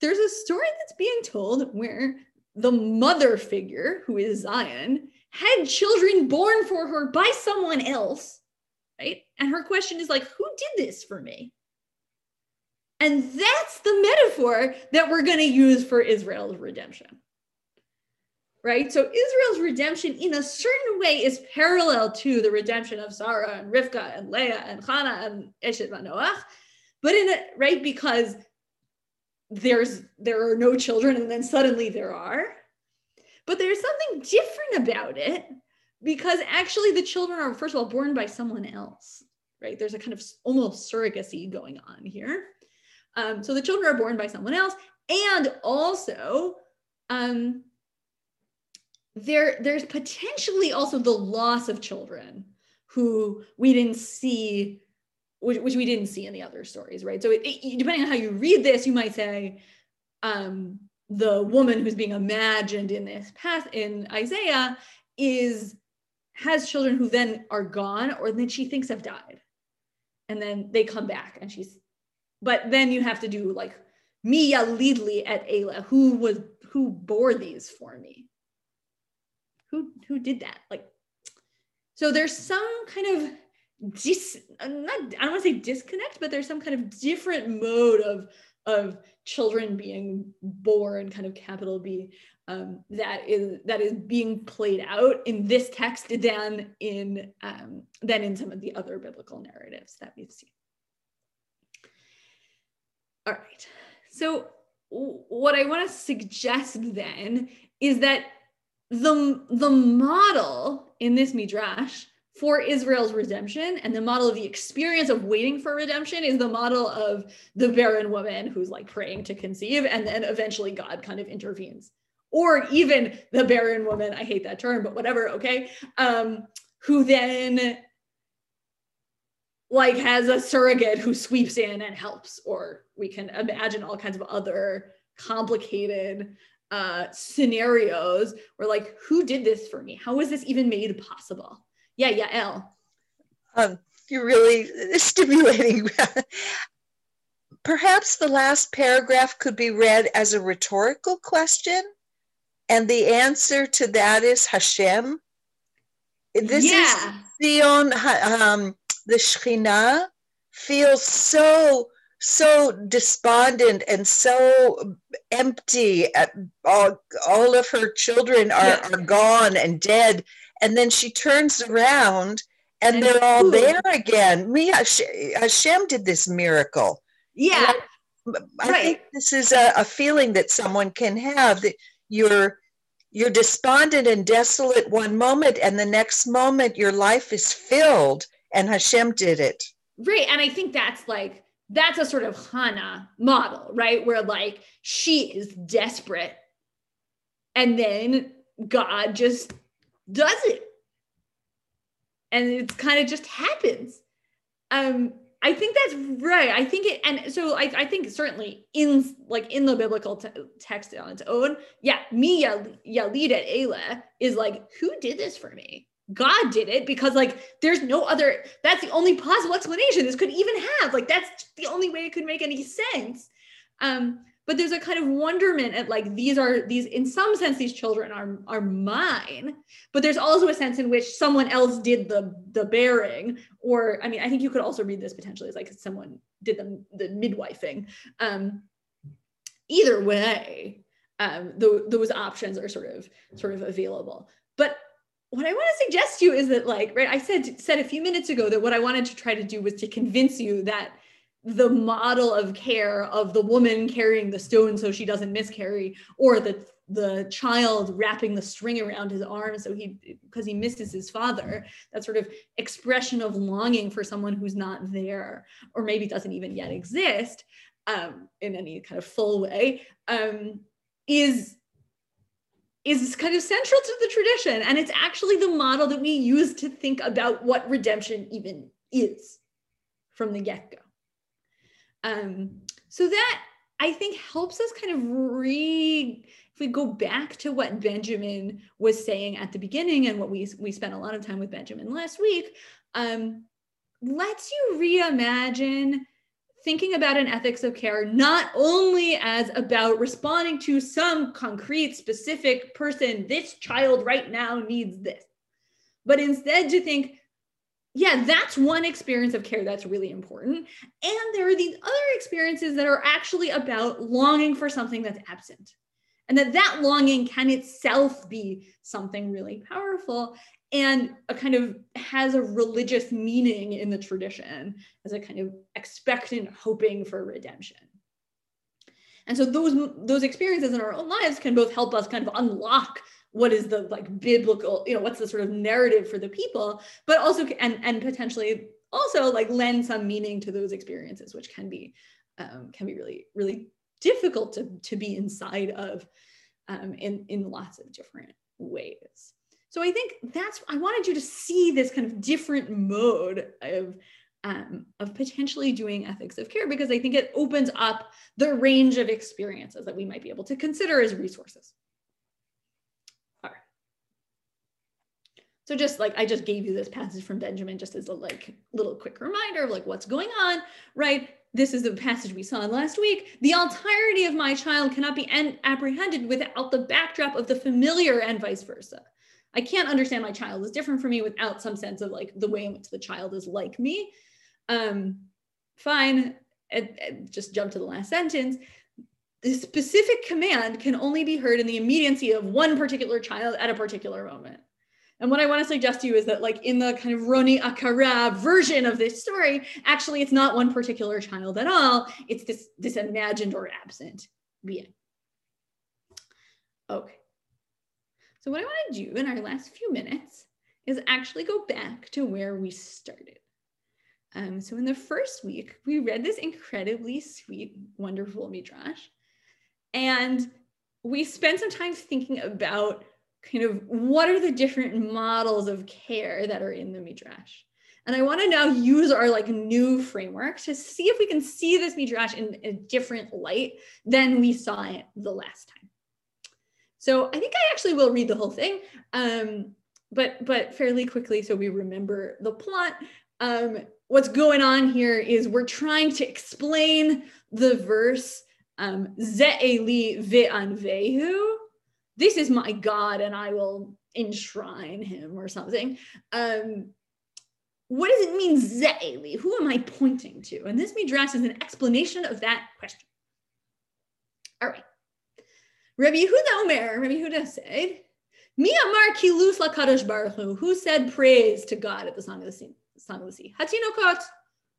There's a story that's being told where the mother figure, who is Zion, had children born for her by someone else? And her question is like, who did this for me? And that's the metaphor that we're going to use for Israel's redemption. right? So Israel's redemption in a certain way is parallel to the redemption of Sarah and Rivka and Leah and Hannah and Eshet Manoach, but in a, right, because there's there are no children and then suddenly there are. But there's something different about it because actually the children are first of all born by someone else, right? There's a kind of almost surrogacy going on here. Um, so the children are born by someone else, and also um, there there's potentially also the loss of children who we didn't see which, which we didn't see in the other stories right so it, it, depending on how you read this you might say um, the woman who's being imagined in this path in isaiah is has children who then are gone or then she thinks have died and then they come back and she's but then you have to do like Mia Lidli at Ayla, who was who bore these for me. Who who did that? Like so there's some kind of dis not i don't want to say disconnect but there's some kind of different mode of of children being born kind of capital b um, that is that is being played out in this text than in um, than in some of the other biblical narratives that we've seen. All right. So what i want to suggest then is that the, the model in this midrash for Israel's redemption and the model of the experience of waiting for redemption is the model of the barren woman who's like praying to conceive and then eventually God kind of intervenes. Or even the barren woman, I hate that term, but whatever, okay, um, who then like has a surrogate who sweeps in and helps, or we can imagine all kinds of other complicated uh, scenarios where like, who did this for me? How was this even made possible? Yeah, yeah, L. Um, you're really stimulating. Perhaps the last paragraph could be read as a rhetorical question, and the answer to that is Hashem. This yeah. is Zion, um, the Shekhinah feels so so despondent and so empty. All, all of her children are, yeah. are gone and dead. And then she turns around and, and they're all there again. Me, Hashem uh, did this miracle. Yeah. I, I right. think this is a, a feeling that someone can have that you're you're despondent and desolate one moment and the next moment your life is filled and Hashem did it. Right. And I think that's like that's a sort of Hannah model, right? Where like she is desperate and then God just does it. And it's kind of just happens. Um, I think that's right. I think it, and so I, I think certainly in like in the biblical te- text on its own, yeah, me Yalid at Ayla is like, who did this for me? God did it because like there's no other that's the only possible explanation this could even have like that's the only way it could make any sense um but there's a kind of wonderment at like these are these in some sense these children are are mine but there's also a sense in which someone else did the the bearing or i mean i think you could also read this potentially as like someone did the the midwifing. Um either way um the, those options are sort of sort of available. But what I want to suggest to you is that, like, right, I said said a few minutes ago that what I wanted to try to do was to convince you that the model of care of the woman carrying the stone so she doesn't miscarry, or the the child wrapping the string around his arm so he because he misses his father, that sort of expression of longing for someone who's not there, or maybe doesn't even yet exist um, in any kind of full way, um, is is kind of central to the tradition. And it's actually the model that we use to think about what redemption even is from the get go. Um, so that I think helps us kind of re, if we go back to what Benjamin was saying at the beginning and what we, we spent a lot of time with Benjamin last week, um, lets you reimagine thinking about an ethics of care not only as about responding to some concrete specific person this child right now needs this but instead to think yeah that's one experience of care that's really important. And there are these other experiences that are actually about longing for something that's absent. And that that longing can itself be something really powerful and a kind of has a religious meaning in the tradition as a kind of expectant hoping for redemption. And so those those experiences in our own lives can both help us kind of unlock what is the like biblical you know what's the sort of narrative for the people but also and and potentially also like lend some meaning to those experiences which can be um, can be really really difficult to, to be inside of um, in in lots of different ways. So i think that's i wanted you to see this kind of different mode of um, of potentially doing ethics of care because i think it opens up the range of experiences that we might be able to consider as resources So just like I just gave you this passage from Benjamin just as a like little quick reminder of like what's going on, right? This is the passage we saw last week. The entirety of my child cannot be apprehended without the backdrop of the familiar and vice versa. I can't understand my child is different from me without some sense of like the way in which the child is like me. Um, fine. And, and just jump to the last sentence. The specific command can only be heard in the immediacy of one particular child at a particular moment. And what I want to suggest to you is that, like in the kind of Roni Akara version of this story, actually, it's not one particular child at all. It's this this imagined or absent being. Okay. So what I want to do in our last few minutes is actually go back to where we started. Um, so in the first week, we read this incredibly sweet, wonderful midrash, and we spent some time thinking about kind of what are the different models of care that are in the midrash? And i want to now use our like new framework to see if we can see this midrash in a different light than we saw it the last time. So i think i actually will read the whole thing um, but but fairly quickly so we remember the plot. Um, what's going on here is we're trying to explain the verse um, Ze'eli ve'anvehu, this is my God and I will enshrine him or something. Um, what does it mean, Ze'eli? Who am I pointing to? And this midrash is an explanation of that question. All right. Rabbi Yehuda Omer, Rabbi Yehuda said, Mi Amar Kilus LaKadosh Baruch Hu, who said praise to God at the Song of the Sea? Song of the Sea. Hatinokot,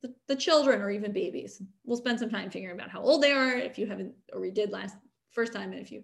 the, the children or even babies. We'll spend some time figuring out how old they are if you haven't, or we did last first time, and if you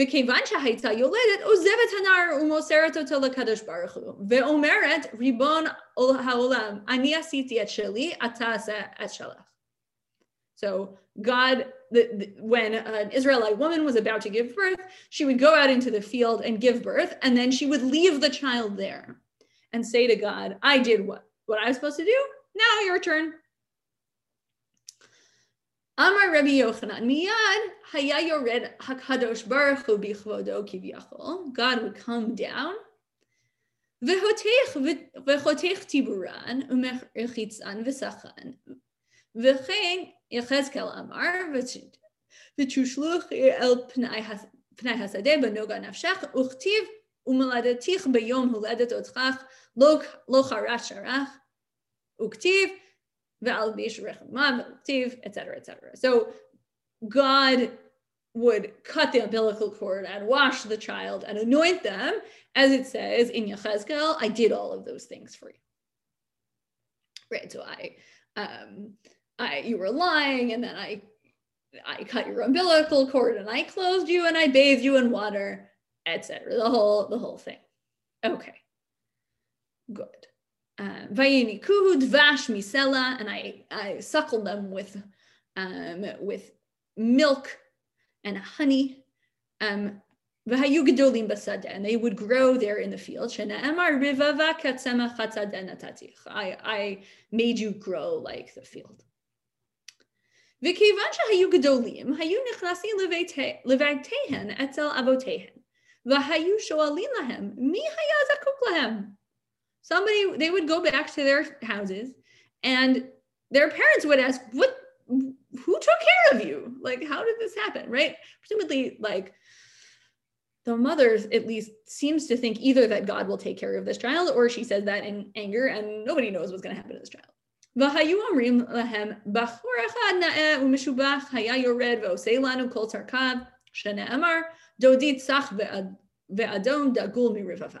וכיוון שהייתה יולדת, עוזבת הנער ומוסרת אותו לקדוש ברוך הוא, ואומרת, ריבון העולם, אני עשיתי את שלי, אתה עשה את שלך. So God, the, the, when an Israelite woman was about to give birth, she would go out into the field and give birth, and then she would leave the child there and say to God, I did what, what I was supposed to do. Now your turn. Amar Rabbi Yochanan, miyad haya yored hakadosh baruch hu bichvodo kivyachol. God would come down. V'chotech tiburan umechitzan v'sachan. V'chein Yechezkel Amar v'tushluch el pnai hasadeh b'noga nafshach uchtiv umeladetich b'yom huledet otchach lo charat sharach uktiv etc., etc. So God would cut the umbilical cord and wash the child and anoint them, as it says in Yechezkel, I did all of those things for you. Right. So I um I you were lying and then I I cut your umbilical cord and I clothed you and I bathed you in water, etc. The whole the whole thing. Okay. Good. Vayinikuhu uh, dvash misela, and I, I suckled them with, um, with milk and honey. Um, and they would grow there in the field. I, I made you grow like the field. וכיוון שהיו גדולים, היו נכנסים לבתיהן אצל אבותיהן, V'hayu sho'alin lahem, mi haya zakuk lahem. Somebody, they would go back to their houses and their parents would ask, what, who took care of you? Like, how did this happen, right? Presumably, like, the mother at least seems to think either that God will take care of this child or she says that in anger and nobody knows what's going to happen to this child. והיו אומרים להם, בחור אחד נאה ומשובח היה יורד ועושה לנו כל צרכיו, שנאמר, דודי צח ואדום דגול מרבבה.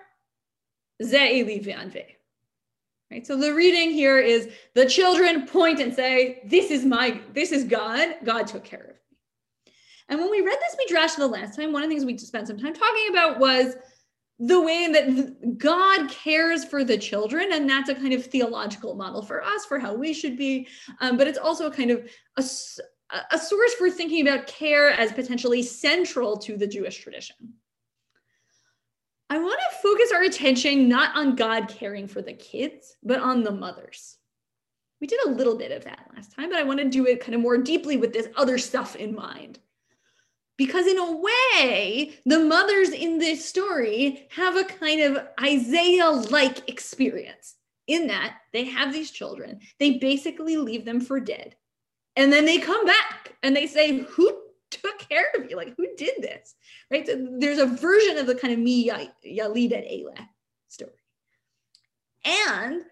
Right? So the reading here is the children point and say, This is my, this is God. God took care of me. And when we read this midrash the last time, one of the things we spent some time talking about was the way that God cares for the children. And that's a kind of theological model for us for how we should be. Um, but it's also a kind of a, a source for thinking about care as potentially central to the Jewish tradition. I want to focus our attention not on God caring for the kids, but on the mothers. We did a little bit of that last time, but I want to do it kind of more deeply with this other stuff in mind. Because, in a way, the mothers in this story have a kind of Isaiah like experience in that they have these children, they basically leave them for dead. And then they come back and they say, Who took care of you? Like, who did this? Right? So there's a version of the kind of me Yalid at Elah story. And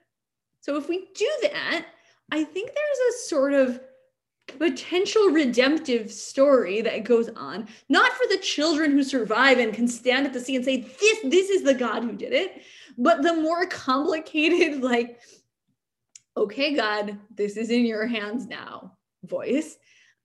so if we do that, I think there's a sort of potential redemptive story that goes on, not for the children who survive and can stand at the sea and say, this, this is the God who did it, but the more complicated, like, okay, God, this is in your hands now voice.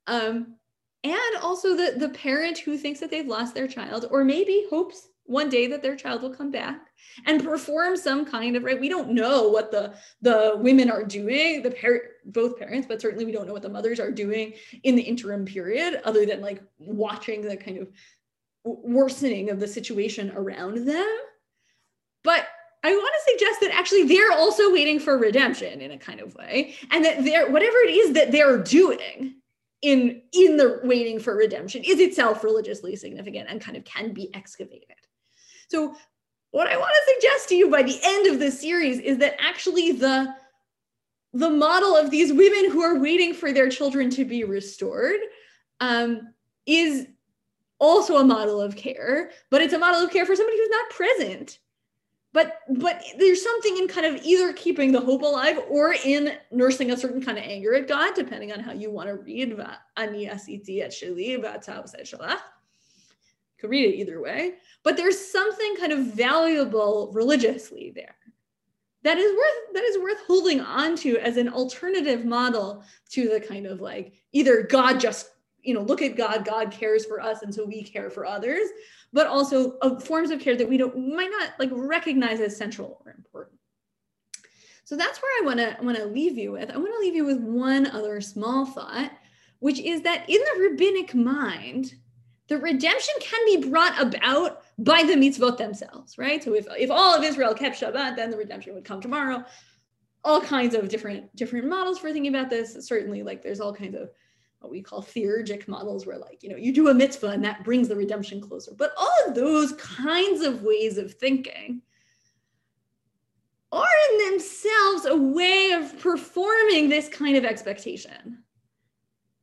Um, and also the the parent who thinks that they've lost their child or maybe hopes one day that their child will come back and perform some kind of right? We don't know what the the women are doing the parent both parents but certainly we don't know what the mothers are doing in the interim period other than like watching the kind of worsening of the situation around them. But I want to suggest that actually they're also waiting for redemption in a kind of way, and that they're whatever it is that they're doing in in the waiting for redemption is itself religiously significant and kind of can be excavated. So what i want to suggest to you by the end of this series is that actually the the model of these women who are waiting for their children to be restored um, is also a model of care but it's a model of care for somebody who's not present but but there's something in kind of either keeping the hope alive or in nursing a certain kind of anger at God, depending on how you want to read Ani asiti You could read it either way, but there's something kind of valuable religiously there that is worth that is worth holding on to as an alternative model to the kind of like either God just you know look at God, God cares for us, and so we care for others, but also uh, forms of care that we don't might not like recognize as central or important. So that's where I want to want to leave you with. I want to leave you with one other small thought, which is that in the rabbinic mind, the redemption can be brought about by the mitzvot themselves, right? So if, if all of Israel kept Shabbat, then the redemption would come tomorrow. All kinds of different different models for thinking about this. Certainly, like there's all kinds of what we call theurgic models where like you know you do a mitzvah and that brings the redemption closer but all of those kinds of ways of thinking are in themselves a way of performing this kind of expectation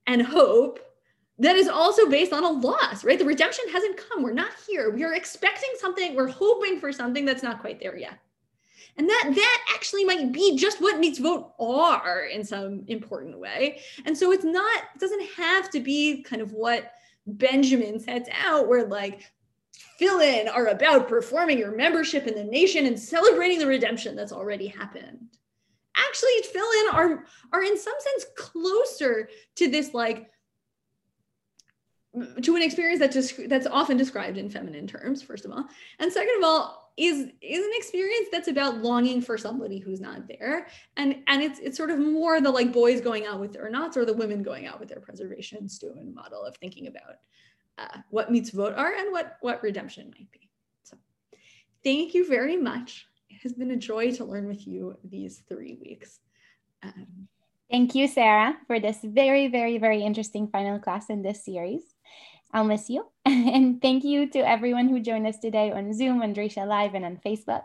and hope that is also based on a loss, right? The redemption hasn't come. We're not here. We are expecting something. We're hoping for something that's not quite there yet. And that that actually might be just what mitzvot are in some important way. And so it's not, it doesn't have to be kind of what Benjamin sets out, where like tefillin are about performing your membership in the nation and celebrating the redemption that's already happened. Actually, fill in are, are in some sense closer to this like to an experience that just that's often described in feminine terms first of all and second of all is is an experience that's about longing for somebody who's not there. And and it's it's sort of more the like boys going out with their knots or the women going out with their preservation stone model of thinking about uh, what mitzvot are and what what redemption might be. So thank you very much. It has been a joy to learn with you these three weeks. Um, Thank you, Sarah, for this very, very, very interesting final class in this series. I'll miss you. and thank you to everyone who joined us today on Zoom, on Drisha Live, and on Facebook.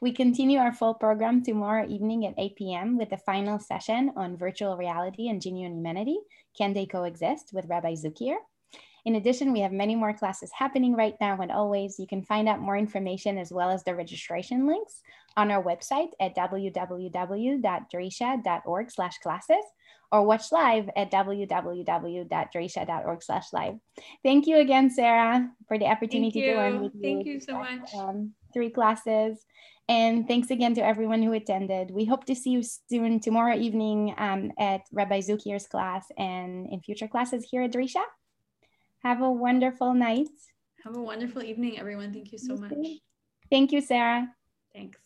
We continue our full program tomorrow evening at 8 p.m. with the final session on virtual reality and genuine humanity. Can they coexist with Rabbi Zuckier? In addition, we have many more classes happening right now and always. You can find out more information as well as the registration links on our website at www.drisha.org slash classes or watch live at www.drisha.org slash live. Thank you again, Sarah, for the opportunity to learn with you. Thank you so much. Um, three classes. And thanks again to everyone who attended. We hope to see you soon tomorrow evening um, at Rabbi Zuckier's class and in future classes here at Drisha. Have a wonderful night. Have a wonderful evening, everyone. Thank you so much. Thank you, Sarah. Thanks.